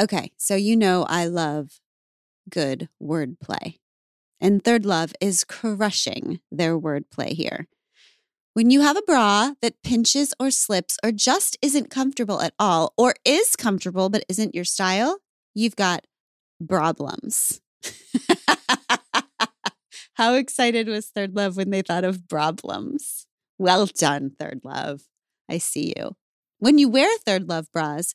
Okay, so you know I love good wordplay. And Third Love is crushing their wordplay here. When you have a bra that pinches or slips or just isn't comfortable at all, or is comfortable but isn't your style, you've got problems. How excited was Third Love when they thought of problems? Well done, Third Love. I see you. When you wear Third Love bras,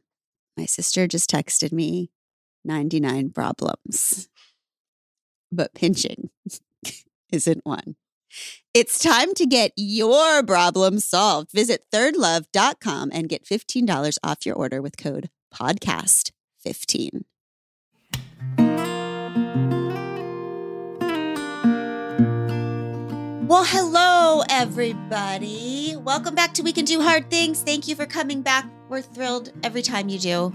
My sister just texted me 99 problems, but pinching isn't one. It's time to get your problem solved. Visit thirdlove.com and get $15 off your order with code podcast15. Well, hello, everybody. Welcome back to We Can Do Hard Things. Thank you for coming back. We're thrilled every time you do.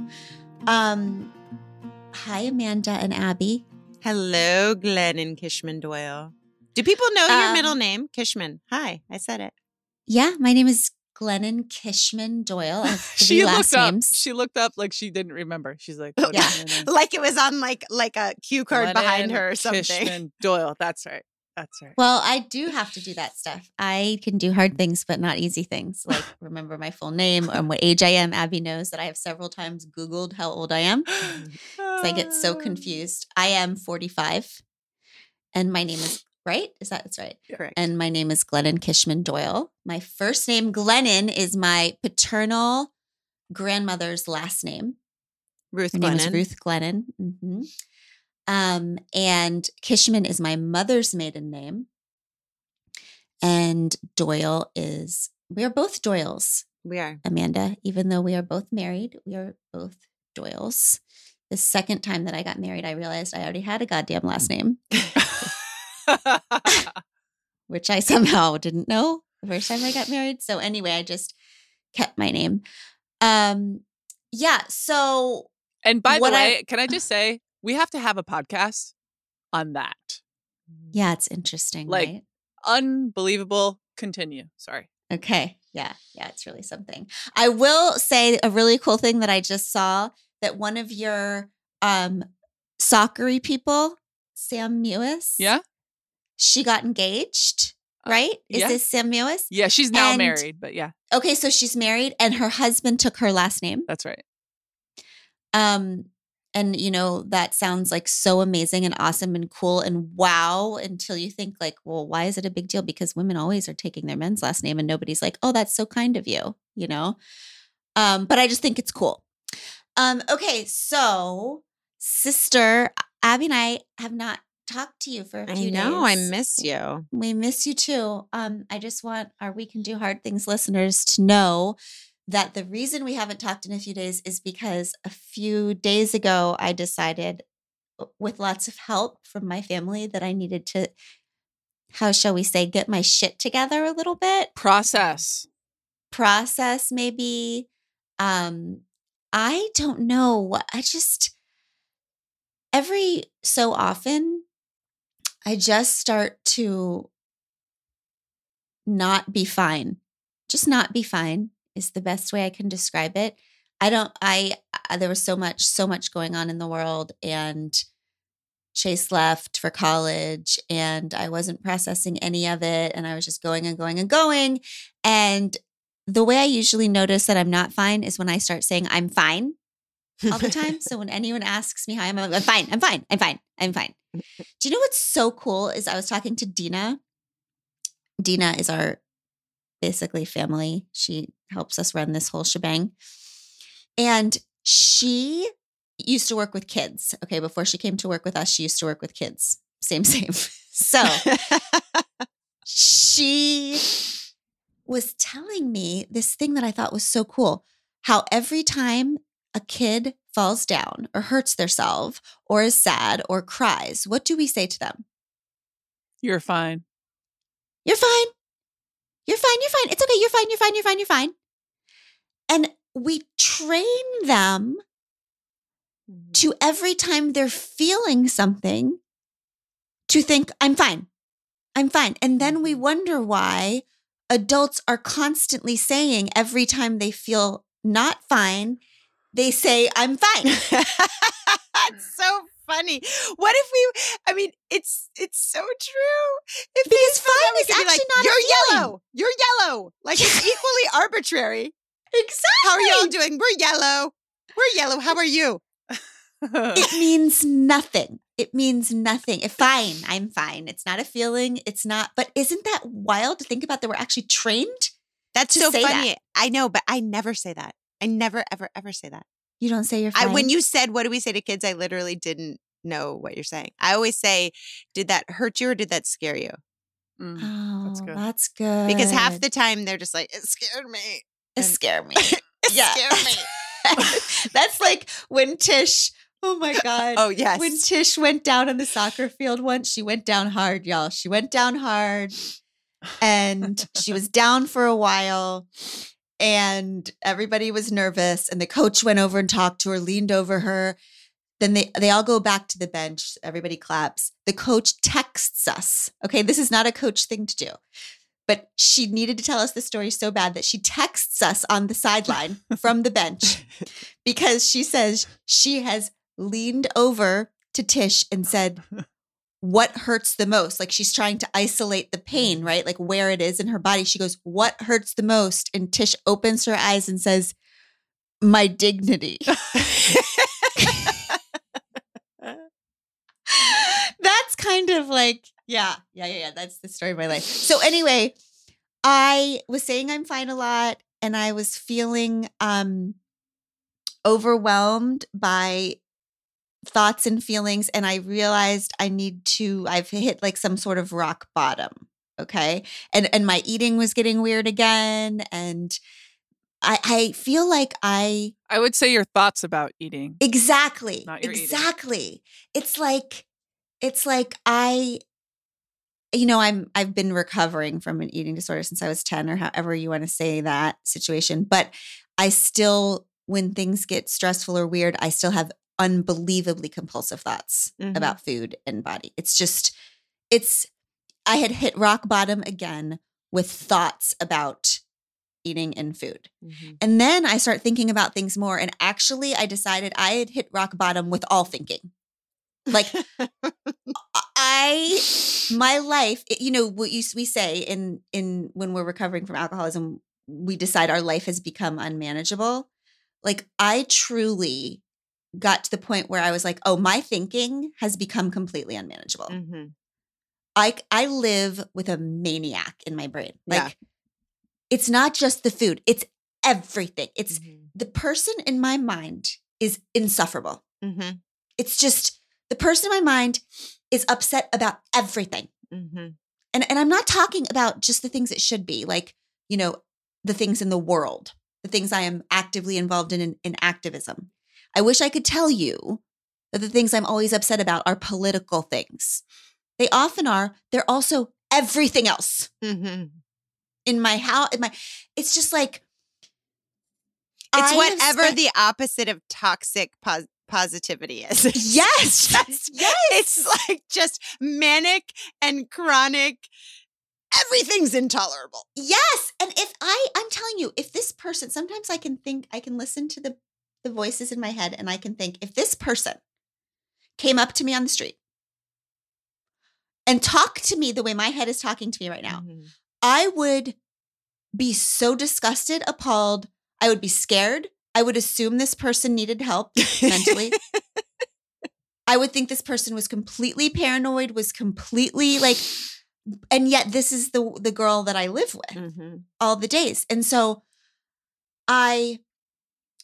Um, hi, Amanda and Abby. Hello, Glennon Kishman Doyle. Do people know your Um, middle name? Kishman. Hi, I said it. Yeah, my name is Glennon Kishman Doyle. I have three she looked up. names. She looked up like she didn't remember. She's like, what Yeah. is your name? Like it was on like like a cue card behind her or something. Kishman Doyle. That's right. That's right. Well, I do have to do that stuff. I can do hard things, but not easy things, like remember my full name and what age I am. Abby knows that I have several times Googled how old I am. I get so confused. I am 45, and my name is right. Is that that's right? Correct. And my name is Glennon Kishman Doyle. My first name, Glennon, is my paternal grandmother's last name. Ruth Her name is Glennon. Ruth Glennon. hmm Um, and Kishman is my mother's maiden name. And Doyle is, we are both Doyles, We are. Amanda, even though we are both married, we are both Doyles. The second time that I got married, I realized I already had a goddamn last name, which I somehow didn't know the first time I got married. So anyway, I just kept my name. Um, yeah. So and by the What I- way, can I just say we have to have a podcast on that. yeah, it's interesting, Like- right? Unbelievable. Continue. Sorry. Okay. Yeah. Yeah. It's really something. I will say a really cool thing that I just saw that one of your um soccery people, Sam Mewis. Yeah. She got engaged, right? Is yeah. this Sam Mewis? Yeah. She's now And- married, but yeah, Okay, so she's married and her husband took her last name. that's right. Um and you know that sounds like so amazing and awesome and cool and wow until you think like well why is it a big deal because women always are taking their men's last name and nobody's like oh that's so kind of you you know um but i just think it's cool um okay so sister abby and i have not talked to you for a few I know. I miss you. We miss you too. Um, I just want our We Can Do Hard Things listeners to know that the reason we haven't talked in a few days is because a few days ago I decided, uh, with lots of help from my family, that I needed to, how shall we say, get my shit together a little bit, Process. process maybe. Um, I don't know what I just every so often I just start to not be fine. Just not be fine is the best way I can describe it. I don't I, there was so much so much going on in the world and Chase left for college and I wasn't processing any of it and I was just going and going and going and the way I usually notice that I'm not fine is when I start saying I'm fine all the time. so when anyone asks me how I'm, I'm fine, I'm fine, I'm fine, I'm fine. Do you know what's so cool is I was talking to Dina. Dina is our basically family. She helps us run this whole shebang. And she used to work with kids. Okay, before she came to work with us, she used to work with kids. Same, same. So she was telling me this thing that I thought was so cool how every time a kid falls down or hurts themselves or is sad or cries, what do we say to them? You're fine. You're fine. You're fine. You're fine. It's okay. You're fine. You're fine. You're fine. You're fine. And we train them Mhm. to every time they're feeling something to think, I'm fine. I'm fine. And then we Mhm. wonder why adults are constantly saying every time they feel not fine, they say, I'm fine. That's so funny. What if we? I mean, it's it's so true. If Because fine is actually not a You're feeling." yellow. You're yellow. Like it's equally arbitrary. exactly. How are y'all doing? We're yellow. We're yellow. How are you? It means nothing. It means nothing. If fine, I'm fine. It's not a feeling. It's not. But isn't that wild to think about that we're actually trained? That's so funny. that. I know, but I never say that. I never, ever, ever say that. You don't say you're I when you said, "What do we say to kids?" I literally didn't know what you're saying. I always say, "Did that hurt you or did that scare you?" Mm. Oh, That's good. That's good. Because half the time they're just like, "It scared me." it scared me. It Yeah. scared me. That's like when Tish. Oh my god. Oh yes. When Tish went down on the soccer field once, she went down hard, y'all. She went down hard and she was down for a while and everybody was nervous and the coach went over and talked to her, leaned over her. Then they they all go back to the bench. Everybody claps. The coach texts us. Okay, this is not a coach thing to do. But she needed to tell us the story so bad that she texts us on the sideline from the bench because she says she has leaned over to Tish and said, What hurts the most? Like she's trying to isolate the pain, right? Like where it is in her body. She goes, What hurts the most? And Tish opens her eyes and says, My dignity. that's kind of like, yeah, yeah, yeah, yeah. That's the story of my life. So anyway, I was saying I'm fine a lot and I was feeling um overwhelmed by thoughts and feelings and I realized I need to I've hit like some sort of rock bottom, okay? And and my eating was getting weird again and I I feel like I I would say your thoughts about eating. Exactly. Your eating. exactly. It's like it's like I you know, I'm I've been recovering from an eating disorder since I was 10 or however you want to say that situation, but I still when things get stressful or weird, I still have unbelievably compulsive thoughts Mhm. about food and body. It's just it's I had hit rock bottom again with thoughts about eating and food. Mhm. And then I start thinking about things more. And actually, I decided I had hit rock bottom with all thinking. Like I, my life, it- you know, what you we say in in when we're recovering from alcoholism, we decide our life has become unmanageable. Like I truly got to the point where I was like, oh, my thinking has become completely unmanageable. Mhm. I I live with a maniac in my brain. Yeah. Like it's not just the food, it's everything. It's Mhm. the person in my mind is insufferable. Mhm. It's just the person in my mind is upset about everything. Mhm. And and I'm not talking about just the things it should be, like, you know, the things in the world, the things I am actively involved in in, in activism. I wish I could tell you that the things I'm always upset about are political things. They often are. They're also everything else Mhm. in my house. In my, it's just like It's I whatever spent- the opposite of toxic pos- positivity is. It's Yes, just- yes. It's like just manic and chronic. Everything's intolerable. Yes. And if I, I'm telling you, if this person, sometimes I can think, I can listen to the, the voices in my head and I can think, if this person came up to me on the street and talked to me the way my head is talking to me right now, Mhm. I would be so disgusted, appalled. I would be scared. I would assume this person needed help mentally. I would think this person was completely paranoid, was completely like, and yet this is the the girl that I live with Mhm. all the days. And so I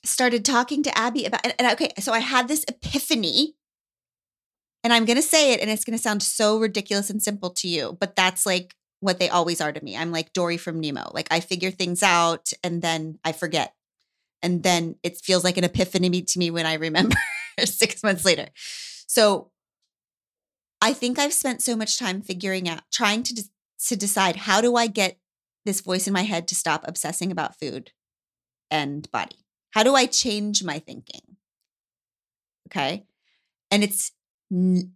started talking to Abby about and, and okay, so I had this epiphany. And I'm gonna say it, and it's gonna sound so ridiculous and simple to you, but that's like what they always are to me. I'm like Dory from Nemo. Like I figure things out and then I forget And then it feels like an epiphany to me when I remember six months later. So I think I've spent so much time figuring out, trying to, to decide how do I get this voice in my head to stop obsessing about food and body? How do I change my thinking? Okay. And it's,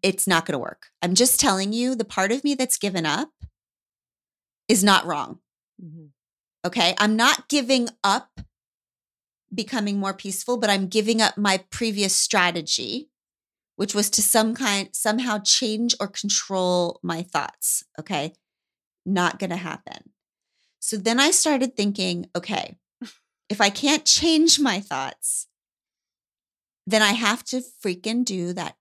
it's not going to work. I'm just telling you the part of me that's given up is not wrong. Mm-hmm. Okay. I'm not giving up becoming more peaceful, but I'm giving up my previous strategy, which was to some kind somehow change or control my thoughts. Okay. Not going to happen. So then I started thinking, okay, if I can't change my thoughts, then I have to freaking do that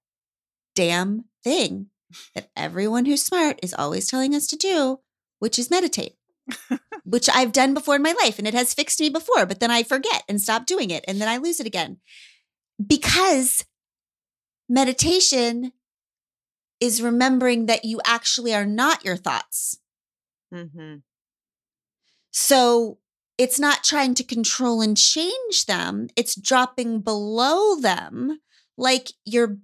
damn thing that everyone who's smart is always telling us to do, which is meditate, which I've done before in my life and it has fixed me before, but then I forget and stop doing it and then I lose it again. Because meditation is remembering that you actually are not your thoughts. Mm-hmm. So it's not trying to control and change them, it's dropping below them like you're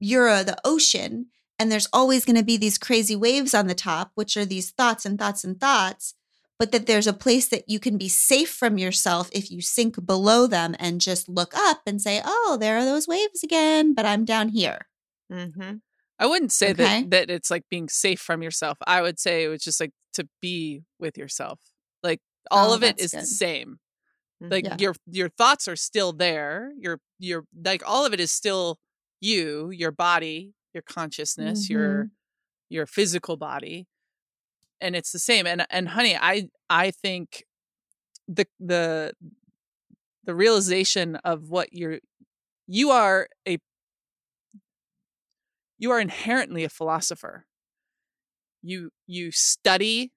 you're uh, the ocean and there's always going to be these crazy waves on the top which are these thoughts and thoughts and thoughts but that there's a place that you can be safe from yourself if you sink below them and just look up and say oh there are those waves again but i'm down here mm-hmm. i wouldn't say okay. that that it's like being safe from yourself i would say it was just like to be with yourself all oh, of it is good. the same mm, like yeah. your your thoughts are still there your your like all of it is still you your body your consciousness mm-hmm. your your physical body and it's the same and and honey i i think the the the realization of what you're you are a you are inherently a philosopher you you study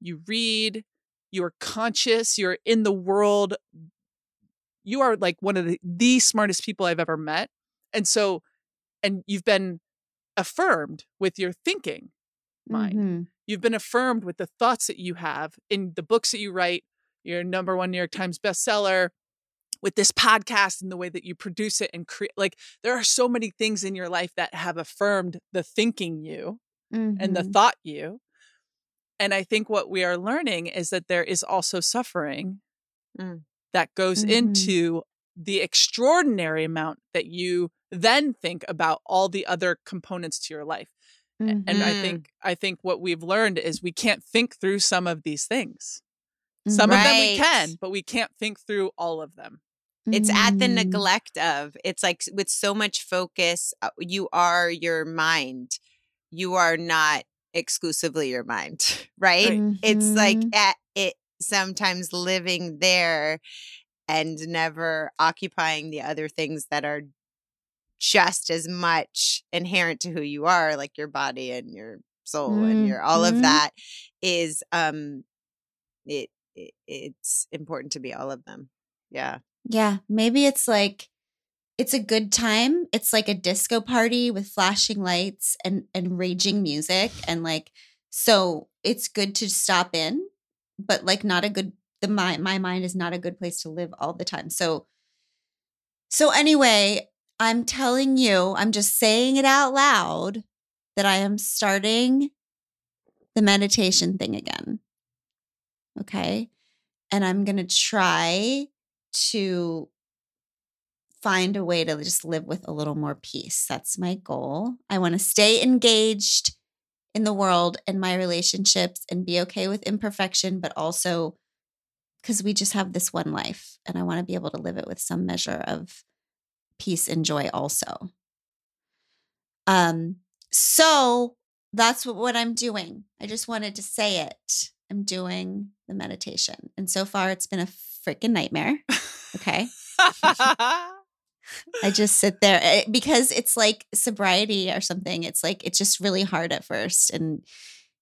you read you're conscious you're in the world you are like one of the, the smartest people i've ever met and so and you've been affirmed with your thinking mind mm-hmm. you've been affirmed with the thoughts that you have in the books that you write your number one new york times bestseller with this podcast and the way that you produce it and create like there are so many things in your life that have affirmed the thinking you mm-hmm. and the mm-hmm. thought you and I think what we are learning is that there is also suffering mm. that goes mm-hmm. into the extraordinary amount that you then think about all the other components to your life. Mm-hmm. And I mm-hmm. think I think what we've learned is we can't think through some of these things. Some right. of them we can, but we can't think through all of them. It's at the mm. neglect of. It's like with so much focus, uh, you are your mind. You are not exclusively your mind, right? Mm-hmm. It's like mm-hmm. at it sometimes living there and never occupying the other things that are just as much inherent to who you are, like your body and your soul mm-hmm. and your all of mm-hmm. that is um it, it it's important to be all of them. Yeah. Yeah. Maybe it's like it's a good time. It's like a disco party with flashing lights and and raging music and like so it's good to stop in, but like not a good the my my mind is not a good place to live all the time. So so anyway, I'm telling you, I'm just saying it out loud that I am starting the meditation thing again. Okay? And I'm going to try to find a way to just live with a little more peace. That's my goal. I want to stay engaged in the world and my relationships and be okay with imperfection, but also because we just have this one life and I want to be able to live it with some measure of peace and joy also. Um, so that's what, what I'm doing. I just wanted to say it. I'm doing the meditation. And so far it's been a freaking nightmare. Okay. I just sit there eh, because it's like sobriety or something. It's like it's just really hard at first, and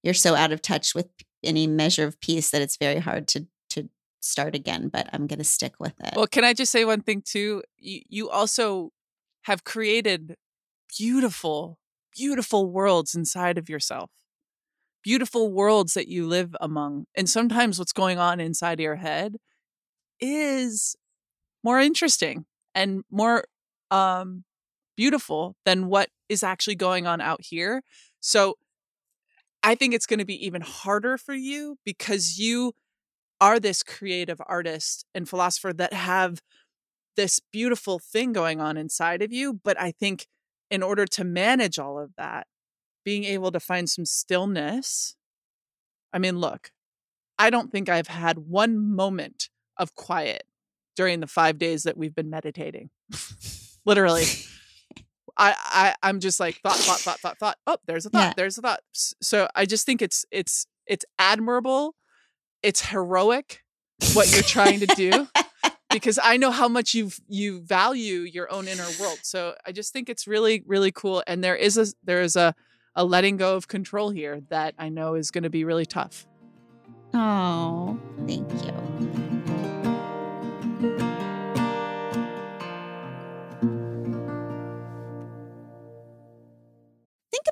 you're so out of touch with any measure of peace that it's very hard to to start again. But I'm to stick with it. Well, can I just say one thing too? You you also have created beautiful, beautiful worlds inside of yourself. Beautiful worlds that you live among. And sometimes what's going on inside your head is more interesting and more um beautiful than what is actually going on out here. So I think it's going to be even harder for you because you are this creative artist and philosopher that have this beautiful thing going on inside of you. But I think in order to manage all of that, being able to find some stillness. I mean, look, I don't think I've had one moment of quiet during the five days that we've been meditating. Literally. I, I I'm just like thought, thought, thought, thought, thought. Oh, there's a thought. Yeah. There's a thought. So I just think it's it's it's admirable. It's heroic what you're trying to do because I know how much you you value your own inner world. So I just think it's really really cool. And there is a there is a a letting go of control here that I know is going to be really tough. Oh, thank you.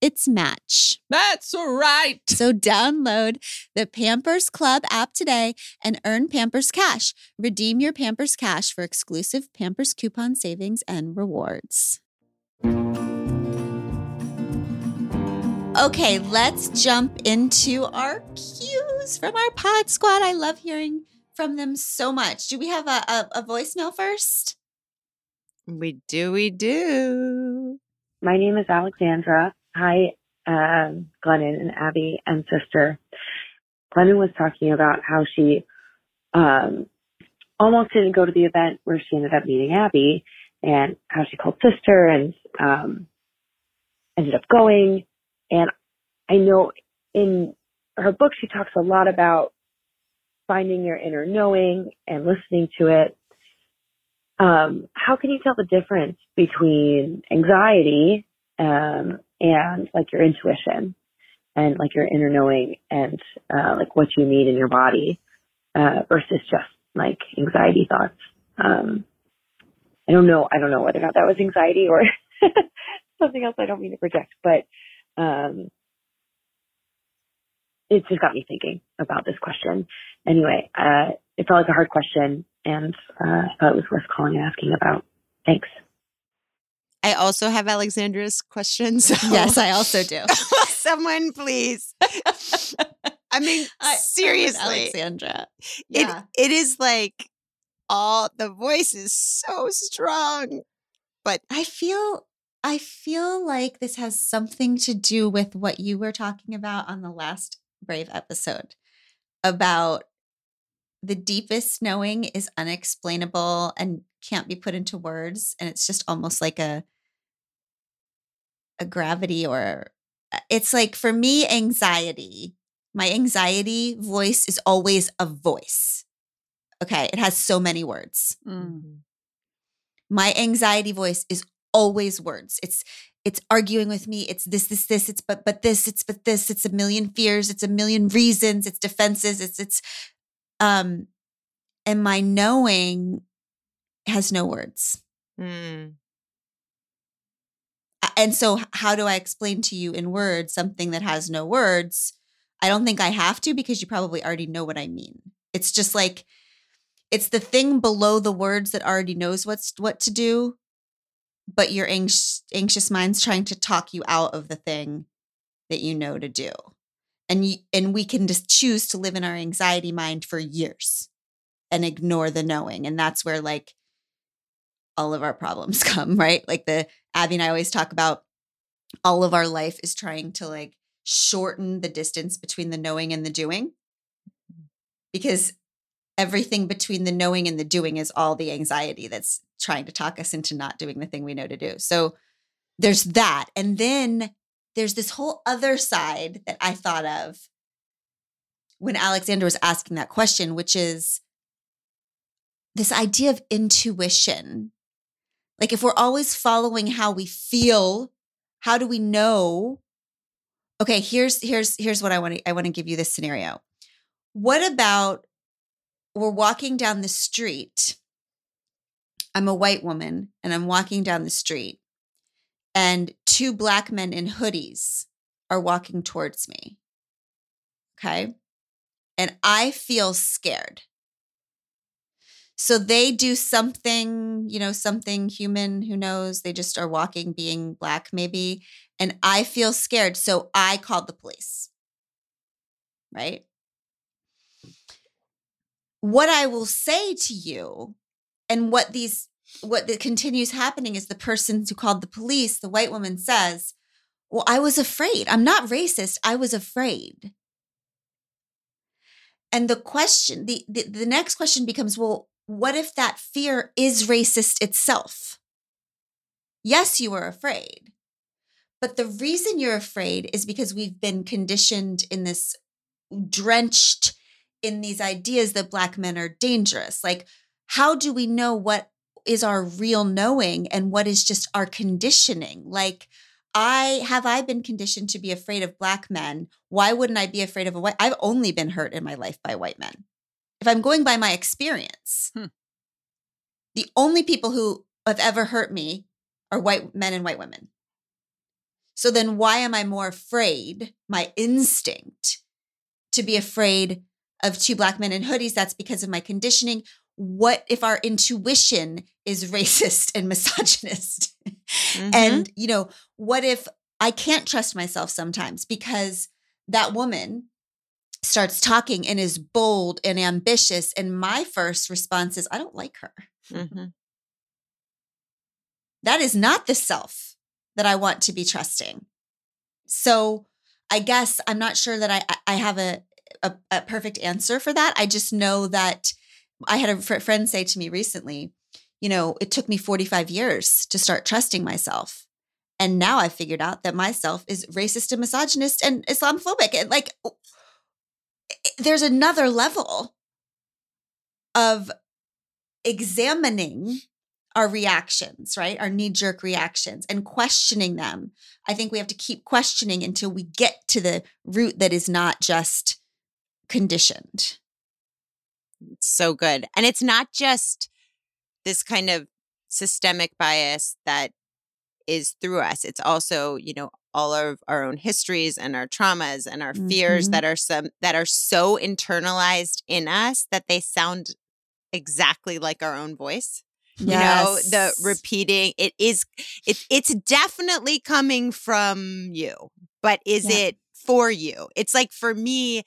its match. That's right. So download the Pampers Club app today and earn Pampers Cash. Redeem your Pampers Cash for exclusive Pampers coupon savings and rewards. Okay, let's jump into our cues from our pod squad. I love hearing from them so much. Do we have a, a, a voicemail first? We do, we do. My name is Alexandra. Hi, um, Glennon and Abby and sister. Glennon was talking about how she um, almost didn't go to the event where she ended up meeting Abby and how she called sister and um, ended up going and I know in her book, she talks a lot about finding your inner knowing and listening to it. Um, how can you tell the difference between anxiety um, and like your intuition and like your inner knowing and uh, like what you need in your body uh, versus just like anxiety thoughts? Um, I don't know. I don't know whether or not that was anxiety or something else. I don't mean to project, but um, it just got me thinking about this question. Anyway, uh, it felt like a hard question, and uh, I thought it was worth calling and asking about. Thanks. I also have Alexandra's questions. So. Yes, I also do. Someone, please. I mean, I, seriously, Alexandra. Yeah. It, it is like all the voice is so strong, but I feel I feel like this has something to do with what you were talking about on the last Brave episode about the deepest knowing is unexplainable and can't be put into words and it's just almost like a a gravity or uh, it's like for me anxiety my anxiety voice is always a voice okay it has so many words mm-hmm. my anxiety voice is always words. It's it's arguing with me. It's this, this, this. It's but but this. It's but this. It's a million fears. It's a million reasons. It's defenses. It's it's um, and my knowing has no words. Mm. And so, how do I explain to you in words something that has no words? I don't think I have to because you probably already know what I mean. It's just like it's the thing below the words that already knows what's what to do but your anx- anxious mind's trying to talk you out of the thing that you know to do and you, and we can just choose to live in our anxiety mind for years and ignore the knowing and that's where like all of our problems come right like the abby and i always talk about all of our life is trying to like shorten the distance between the knowing and the doing. Because everything between the knowing and the doing is all the anxiety that's trying to talk us into not doing the thing we know to do. So there's that. And then there's this whole other side that I thought of when Alexander was asking that question, which is this idea of intuition. Like if we're always following how we feel, how do we know? Okay, here's here's here's what I want to I want to give you this scenario. What about we're walking down the street. I'm a white woman and I'm walking down the street, and two black men in hoodies are walking towards me. Okay. And I feel scared. So they do something, you know, something human, who knows? They just are walking, being black, maybe. And I feel scared. So I called the police. Right what I will say to you and what these what that continues happening is the person who called the police, the white woman says, Well, I was afraid. I'm not racist. I was afraid. And the question, the, the, the next question becomes, well, what if that fear is racist itself? Yes, you are afraid. But the reason you're afraid is because we've been conditioned in this drenched in these ideas that black men are dangerous. Like, how do we know what is our real knowing and what is just our conditioning? Like, I have I been conditioned to be afraid of black men. Why wouldn't I be afraid of a white? I've only been hurt in my life by white men. If I'm going by my experience, hmm. the only people who have ever hurt me are white men and white women. So then why am I more afraid, my instinct to be afraid of two black men in hoodies, that's because of my conditioning. What if our intuition is racist and misogynist? Mm-hmm. and, you know, what if I can't trust myself sometimes because that woman starts talking and is bold and ambitious. And my first response is, I don't like her. Mm-hmm. That is not the self that I want to be trusting. So I guess I'm not sure that I I have a a, a perfect answer for that. I just know that I had a fr- friend say to me recently, you know, it took me 45 years to start trusting myself. And now I figured out that myself is racist and misogynist and Islamophobic. And like, there's another level of examining our reactions, right? Our knee jerk reactions and questioning them. I think we have to keep questioning until we get to the root that is not just conditioned. so good. And it's not just this kind of systemic bias that is through us. It's also, you know, all of our own histories and our traumas and our fears mm-hmm. that are some that are so internalized in us that they sound exactly like our own voice. Yes. You know, the repeating it is it it's definitely coming from you, but is yeah. it for you? It's like for me,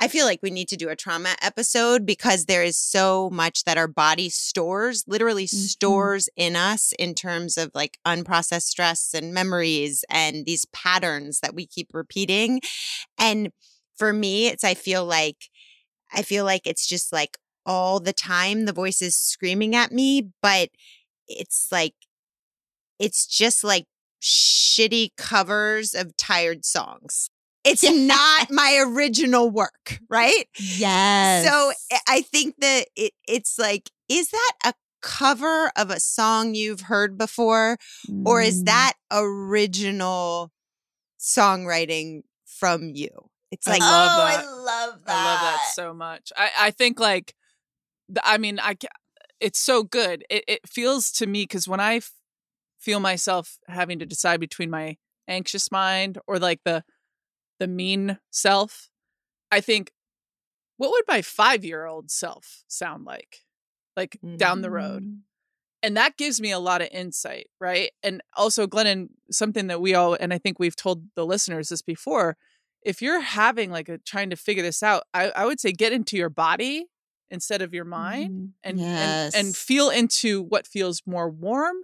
I feel like we need to do a trauma episode because there is so much that our body stores, literally mm-hmm. stores in us in terms of like unprocessed stress and memories and these patterns that we keep repeating. And for me, it's, I feel like, I feel like it's just like all the time the voice is screaming at me, but it's like, it's just like shitty covers of tired songs it's not my original work, right? Yes. So eh, I think that it, it's like, is that a cover of a song you've heard before? Mm. Or is mm. that original songwriting from you? It's like, I love oh, that. I love that. I love that so much. I, I think like, I mean, I, it's so good. It, it feels to me, because when I f- feel myself having to decide between my anxious mind or like the, the mean self, I think, what would my five year old self sound like? Like mm-hmm. down the road. Mm. And that gives me a lot of insight, right? And also, Glennon, something that we all, and I think we've told the listeners this before, if you're having like a trying to figure this out, I, I would say get into your body instead of your mind mm, and, yes. and and feel into what feels more warm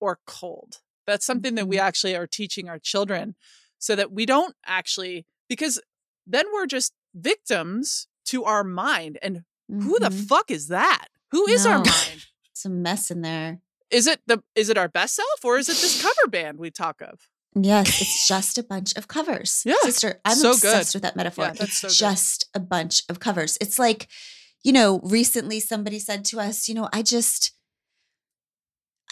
or cold That's something that we Mhm. actually are teaching our children so that we don't actually, because then we're just victims to our mind. And who the Mhm. fuck is that? Who is our mind? It's a mess in there. Is it the is it our best self or is it this cover band we talk of? Yes, it's just a bunch of covers. Yeah, Sister, I'm so obsessed good. with that metaphor. Yeah, it's so just a bunch of covers. It's like, you know, recently somebody said to us, you know, I just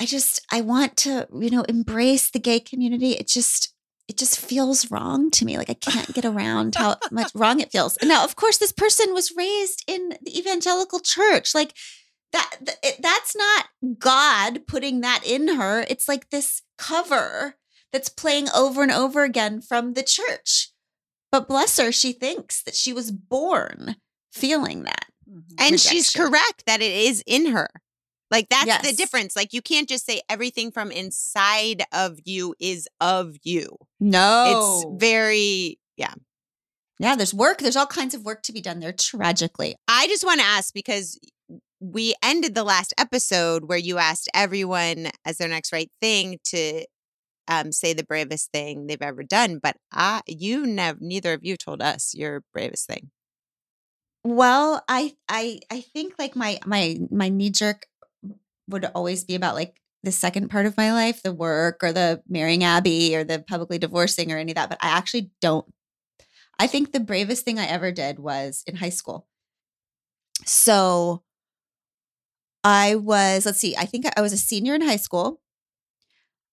I just I want to, you know, embrace the gay community. It just it just feels wrong to me. Like I can't get around how much wrong it feels. Now, of course, this person was raised in the evangelical church. Like that, it, that's not God putting that in her. It's like this cover that's playing over and over again from the church. But bless her, she thinks that she was born feeling that. Mm-hmm. And she's correct that it is in her. Like that's the difference. Like you can't just say everything from inside of you is of you. No. It's very yeah. yeah, there's work. There's all kinds of work to be done there, tragically. I just want to ask because we ended the last episode where you asked everyone as their next right thing to um, say the bravest thing they've ever done, but I, you never, neither of you told us your bravest thing. Well, I I I think like my my my knee jerk would always be about like the second part of my life, the work or the marrying Abby or the publicly divorcing or any of that. But I actually don't. I think the bravest thing I ever did was in high school. So I was, let's see, I think I was a senior in high school.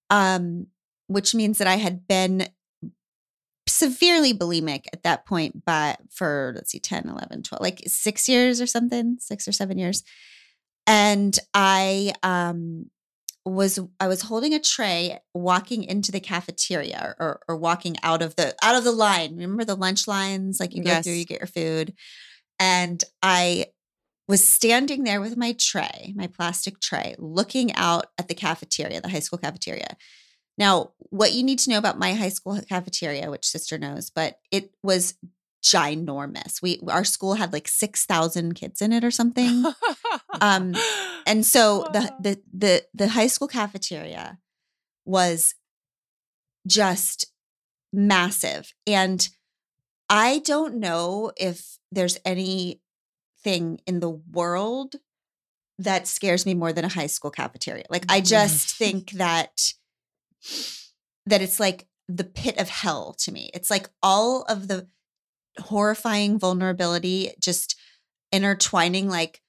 Um, which means that I had been severely bulimic at that point, but for let's see, 10, 11, 12, like six years or something, six or seven years. And I um was I was holding a tray walking into the cafeteria or, or walking out of the out of the line. Remember the lunch lines? Like you go through, you get your food. And I was standing there with my tray, my plastic tray, looking out at the cafeteria, the high school cafeteria. Now, what you need to know about my high school cafeteria, which sister knows, but it was ginormous. We our school had like 6,000 kids in it or something. Um, And so the the the the high school cafeteria was just massive. And I don't know if there's anything in the world that scares me more than a high school cafeteria. Like I just think that that it's like the pit of hell to me. It's like all of the horrifying vulnerability just intertwining like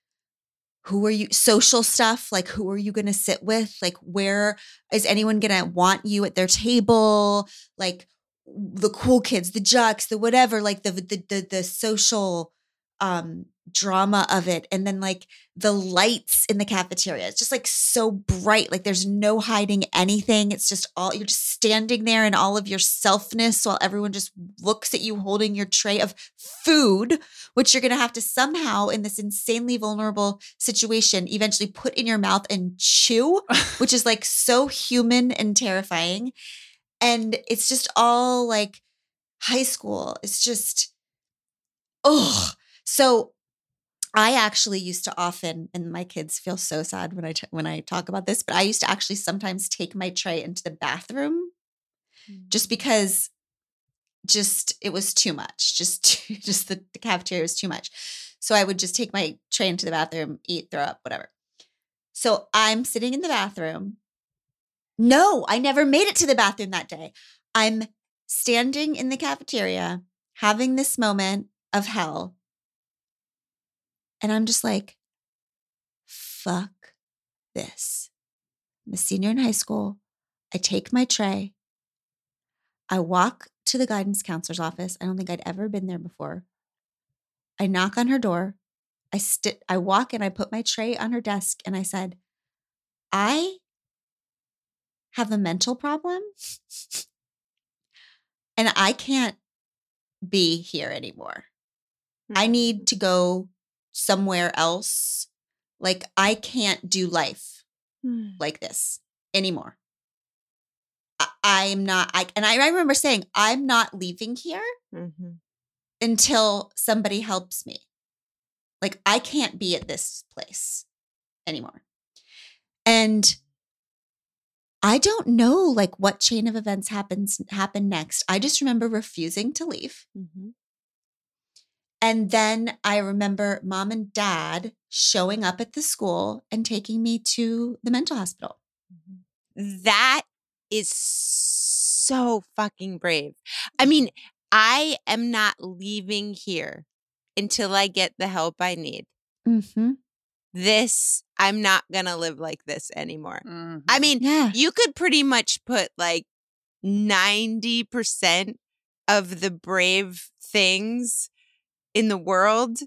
who are you social stuff like who are you going to sit with? Like where is anyone going to want you at their table? Like the cool kids the jocks the whatever like the the the, the social um drama of it and then like the lights in the cafeteria it's just like so bright like there's no hiding anything it's just all you're just standing there in all of your selfness while everyone just looks at you holding your tray of food which you're going to have to somehow in this insanely vulnerable situation eventually put in your mouth and chew which is like so human and terrifying and it's just all like high school it's just oh so I actually used to often, and my kids feel so sad when I t- when I talk about this, but I used to actually sometimes take my tray into the bathroom just mm. because just it was too much just too, just the, the cafeteria was too much. So i would just take my tray into the bathroom eat throw up whatever. So i'm sitting in the bathroom. No i never made it to the bathroom that day. I'm standing in the cafeteria having this moment of hell and i'm just like fuck this i'm a senior in high school i take my tray I walk to the guidance counselor's office. I don't think I'd ever been there before. I knock on her door. I st- I walk and I put my tray on her desk and I said, "I have a mental problem and I can't be here anymore. I hmm. need to go somewhere else. Like I can't do life like this anymore. I, I'm not I and I, I remember saying, I'm not leaving here Mhm. until somebody helps me. Like I can't be at this place anymore. And I don't know like what chain of events happens happen next. I just remember refusing to leave. Mm-hmm. And then I remember mom and dad showing up at the school and taking me to the mental hospital. That is so fucking brave. I mean, I am not leaving here until I get the help I need. Mm-hmm. This, I'm not going to live like this anymore. Mhm. I mean, Yeah. you could pretty much put like 90% of the brave things in the world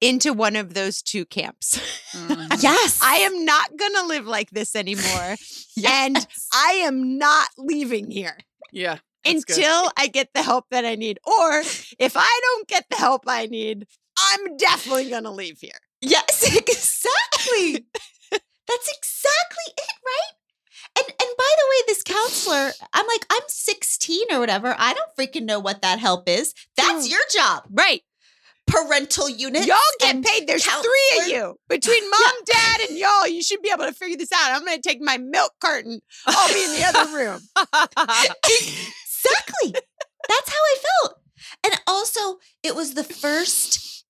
into one of those two camps. Mhm. Yes. I am not going to live like this anymore. And I am not leaving here yeah. that's good. until I get the help that I need. Or if I don't get the help I need, I'm definitely going to leave here. Yes, exactly. That's exactly it, right? And and by the way, this counselor, I'm like, I'm 16 or whatever. I don't freaking know what that help is. That's your job. Right. Parental unit. Y'all get paid. There's three of you. Between mom, dad, and y'all, you should be able to figure this out. I'm going to take my milk carton. I'll be in the other room. Exactly. That's how I felt. And also, it was the first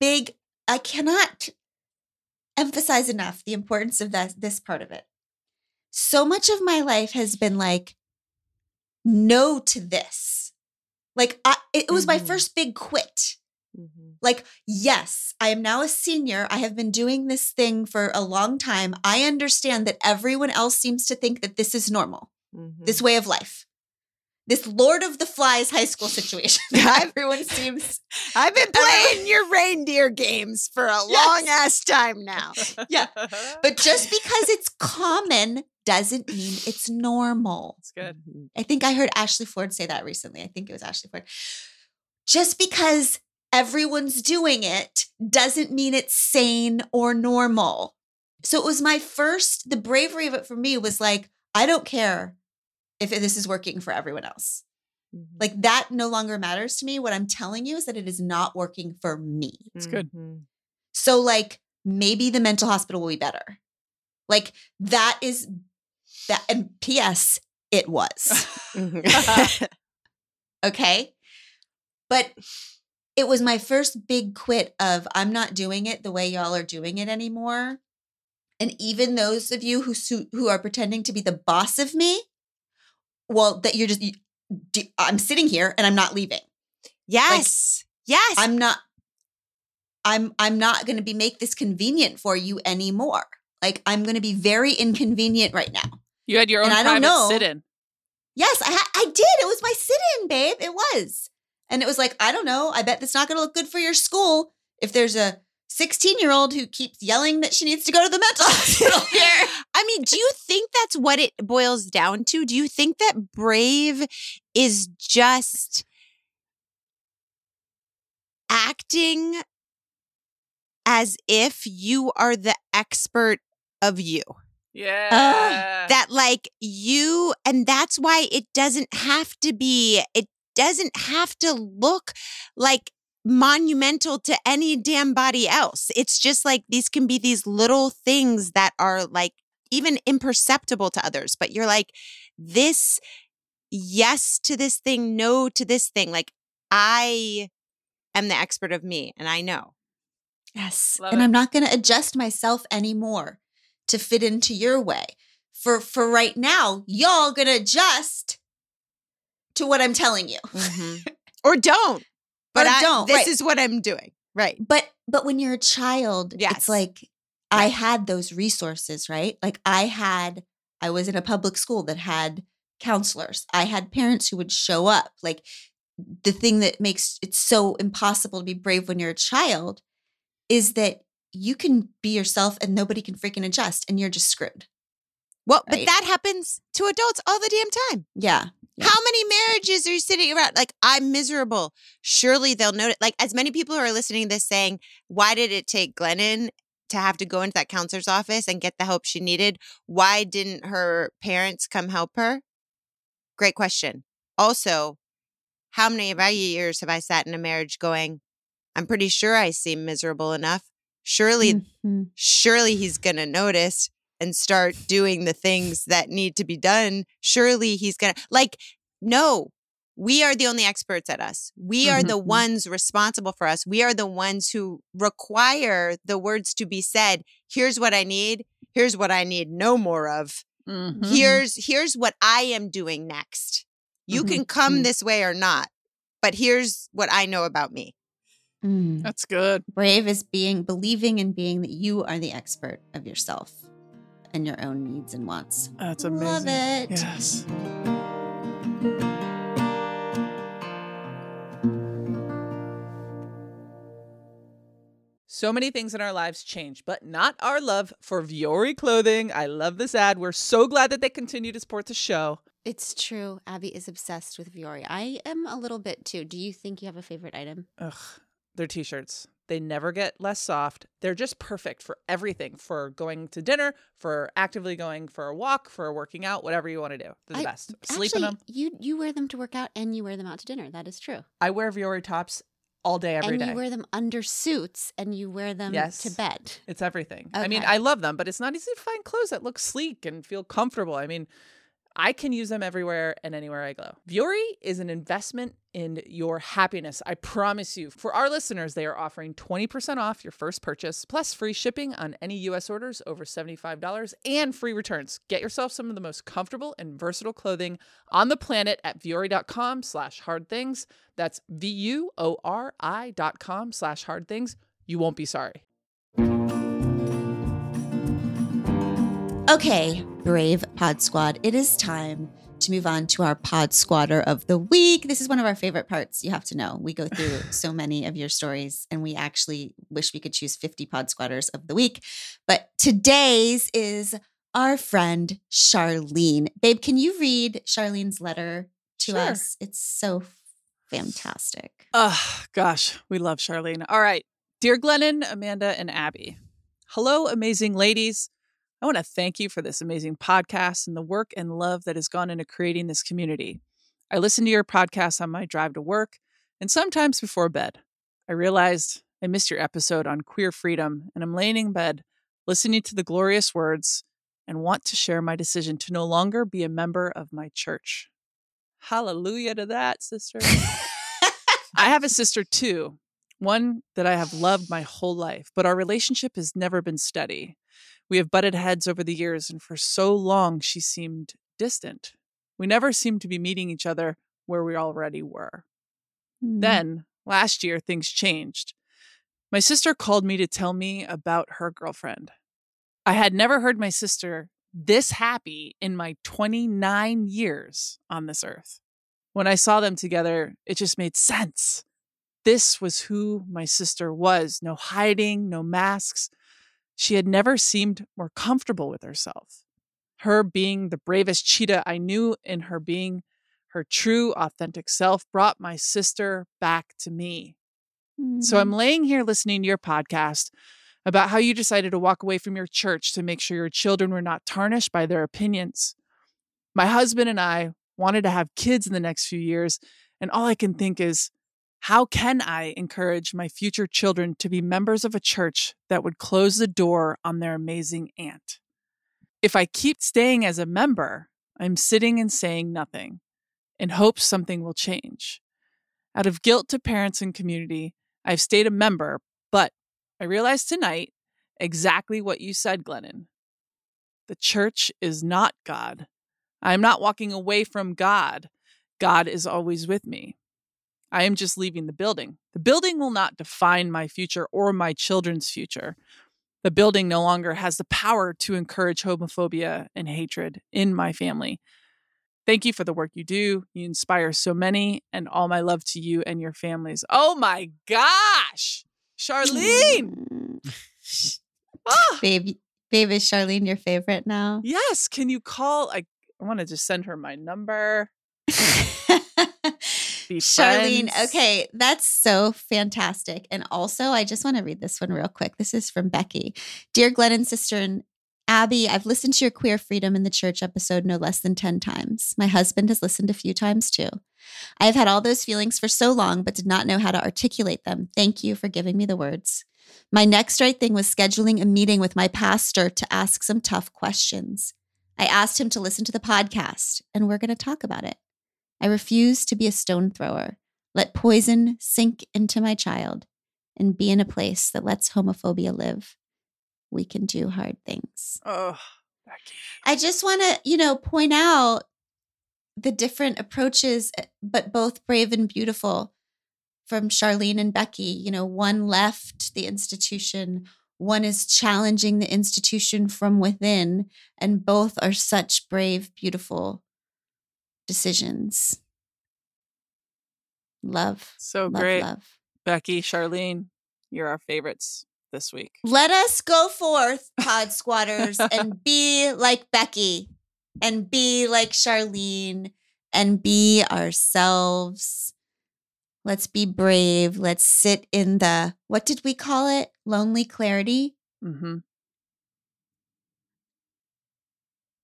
big, I cannot emphasize enough the importance of that, this part of it. So much of my life has been like, no to this. Like, I, it was my Mhm. first big quit. Mm-hmm. Like, yes, I am now a senior. I have been doing this thing for a long time. I understand that everyone else seems to think that this is normal mm-hmm. this way of life. This Lord of the Flies high school situation. Everyone seems I've been playing your reindeer games for a long ass time now. Yeah. But just because it's common doesn't mean it's normal. That's good. I think I heard Ashley Ford say that recently. I think it was Ashley Ford. Just because everyone's doing it doesn't mean it's sane or normal. So it was my first, the bravery of it for me was like, I don't care if this is working for everyone else. Mm-hmm. Like that no longer matters to me. What I'm telling you is that it is not working for me. It's good. Mm-hmm. So, like, maybe the mental hospital will be better. Like, that is that. And P.S., it was. Mm-hmm. Okay. But it was my first big quit of I'm not doing it the way y'all are doing it anymore. And even those of you who su- who are pretending to be the boss of me, well, that you're just you- I'm sitting here and I'm not leaving. yes. yes. I'm not I'm I'm not going to be make this convenient for you anymore. Like I'm going to be very inconvenient right now. You had your own And I don't know. sit-in. Yes, I ha- I did. It was my sit-in, babe. It was. And it was like, I don't know. I bet that's not going to look good for your school if there's a 16-year-old who keeps yelling that she needs to go to the mental hospital here. I mean, do you think that's what it boils down to? Do you think that brave is just acting as if you are the expert of you? Yeah. That, like, you, and that's why it doesn't have to be, it doesn't have to look like monumental to any damn body else. It's just like these can be these little things that are like even imperceptible to others, but you're like, this, yes to this thing, no to this thing. Like, I am the expert of me and I know. Yes. Love and it. I'm not going to adjust myself anymore to fit into your way. For for right now, y'all going to adjust to what I'm telling you. Mm-hmm. Or don't. But Or I, don't, This right. is what I'm doing. Right. But but when you're a child, Yes. it's like I had those resources, right? Like I had I was in a public school that had counselors. I had parents who would show up. Like the thing that makes it so impossible to be brave when you're a child is that you can be yourself and nobody can freaking adjust and you're just screwed. Well, but that happens to adults all the damn time. Yeah. How many marriages are you sitting around like I'm miserable? Surely they'll notice. Like as many people who are listening to this saying, "Why did it take Glennon to have to go into that counselor's office and get the help she needed? Why didn't her parents come help her?" Great question. Also, how many of our years have I sat in a marriage going, "I'm pretty sure I seem miserable enough. Surely, Mhm. surely he's gonna notice." And start doing the things that need to be done, surely he's going to, like, no, we are the only experts at us. We are mm-hmm. the ones responsible for us. We are the ones who require the words to be said. Here's what I need. Here's what I need no more of. Mm-hmm. Here's here's what I am doing next. You mm-hmm. can come mm-hmm. this way or not, but here's what I know about me. Mm. That's good. Brave is being believing and being that you are the expert of yourself and your own needs and wants. That's amazing. Love it. Yes. So many things in our lives change, but not our love for Vuori clothing. I love this ad. We're so glad that they continue to support the show. It's true. Abby is obsessed with Vuori. I am a little bit too. Do you think you have a favorite item? Ugh, they're t-shirts. They never get less soft. They're just perfect for everything for going to dinner, for actively going for a walk, for working out, whatever you want to do. They're the I, best. Sleep actually, in them. You you wear them to work out and you wear them out to dinner. That is true. I wear Vuori tops all day, every and day. you wear them under suits and you wear them yes. to bed. It's everything. Okay. I mean, I love them, but it's not easy to find clothes that look sleek and feel comfortable. I mean, I can use them everywhere and anywhere I go. Vuori is an investment in your happiness. I promise you. For our listeners, they are offering 20% off your first purchase, plus free shipping on any US orders over $75 and free returns. Get yourself some of the most comfortable and versatile clothing on the planet at vuori.com slash hard things. That's V-U-O-R-I dot com slash hard things. You won't be sorry. Okay, brave Pod Squad, it is time to move on to our Pod Squatter of the week. This is one of our favorite parts. You have to know. We go through so many of your stories, and we actually wish we could choose 50 Pod Squatters of the week. But today's is our friend Charlene. Babe, can you read Charlene's letter to sure. us? It's so fantastic. Oh, gosh, we love Charlene. All right. Dear Glennon, Amanda, and Abby. Hello, amazing ladies. I want to thank you for this amazing podcast and the work and love that has gone into creating this community. I listen to your podcast on my drive to work and sometimes before bed. I realized I missed your episode on queer freedom, and I'm laying in bed listening to the glorious words and want to share my decision to no longer be a member of my church. Hallelujah to that, sister. I have a sister too, one that I have loved my whole life, but our relationship has never been steady. We have butted heads over the years, and for so long she seemed distant. We never seemed to be meeting each other where we already were. Mm. Then, last year, things changed. My sister called me to tell me about her girlfriend. I had never heard my sister this happy in my 29 years on this earth. When I saw them together, it just made sense. This was who my sister was no hiding, no masks, she had never seemed more comfortable with herself. Her being the bravest cheetah I knew in her being her true, authentic self brought my sister back to me. Mm-hmm. So I'm mm-hmm. laying here listening to your podcast about how you decided to walk away from your church to make sure your children were not tarnished by their opinions. My husband and I wanted to have kids in the next few years, and all I can think is, how can I encourage my future children to be members of a church that would close the door on their amazing aunt? If I keep staying as a member, I'm sitting and saying nothing in hopes something will change. Out of guilt to parents and community, I've stayed a member, but I realized tonight exactly what you said, Glennon. The church is not God. I am not walking away from God. God is always with me. I am just leaving the building. The building will not define my future or my children's future. The building no longer has the power to encourage homophobia and hatred in my family. Thank you for the work you do. You inspire so many, and all my love to you and your families. Oh my gosh, Charlene! oh. Babe, babe, is Charlene your favorite now? Yes. Can you call? I, I want to just send her my number. Be Charlene, okay, that's so fantastic. And also, I just want to read this one real quick. This is from Becky. Dear Glennon sister and Abby, I've listened to your Queer Freedom in the Church episode no less than 10 times. My husband has listened a few times too. I have had all those feelings for so long, but did not know how to articulate them. Thank you for giving me the words. My next right thing was scheduling a meeting with my pastor to ask some tough questions. I asked him to listen to the podcast, and we're going to talk about it. I refuse to be a stone thrower. Let poison sink into my child and be in a place that lets homophobia live we can do hard things. Oh, Becky. I just want to, you know, point out the different approaches, eh, but both brave and beautiful from Charlene and Becky. You know, one left the institution, one is challenging the institution from within, and both are such brave, beautiful decisions. Love. So love, great. Love. Becky, Charlene, you're our favorites this week. Let us go forth, pod squatters, and be like Becky and be like Charlene and be ourselves. Let's be brave. Let's sit in the, what did we call it? Lonely clarity. Mm-hmm.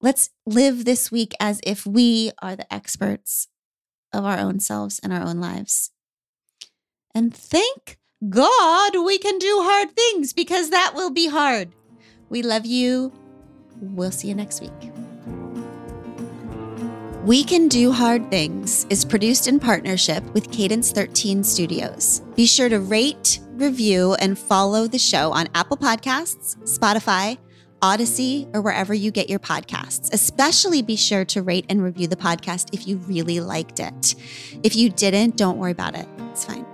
Let's live this week as if we are the experts of our own selves and our own lives. And thank God, we can do hard things because that will be hard. We love you. We'll see you next week. We Can Do Hard Things is produced in partnership with Cadence 13 Studios. Be sure to rate, review, and follow the show on Apple Podcasts, Spotify, Audacy, or wherever you get your podcasts. Especially be sure to rate and review the podcast if you really liked it. If you didn't, don't worry about it. It's fine.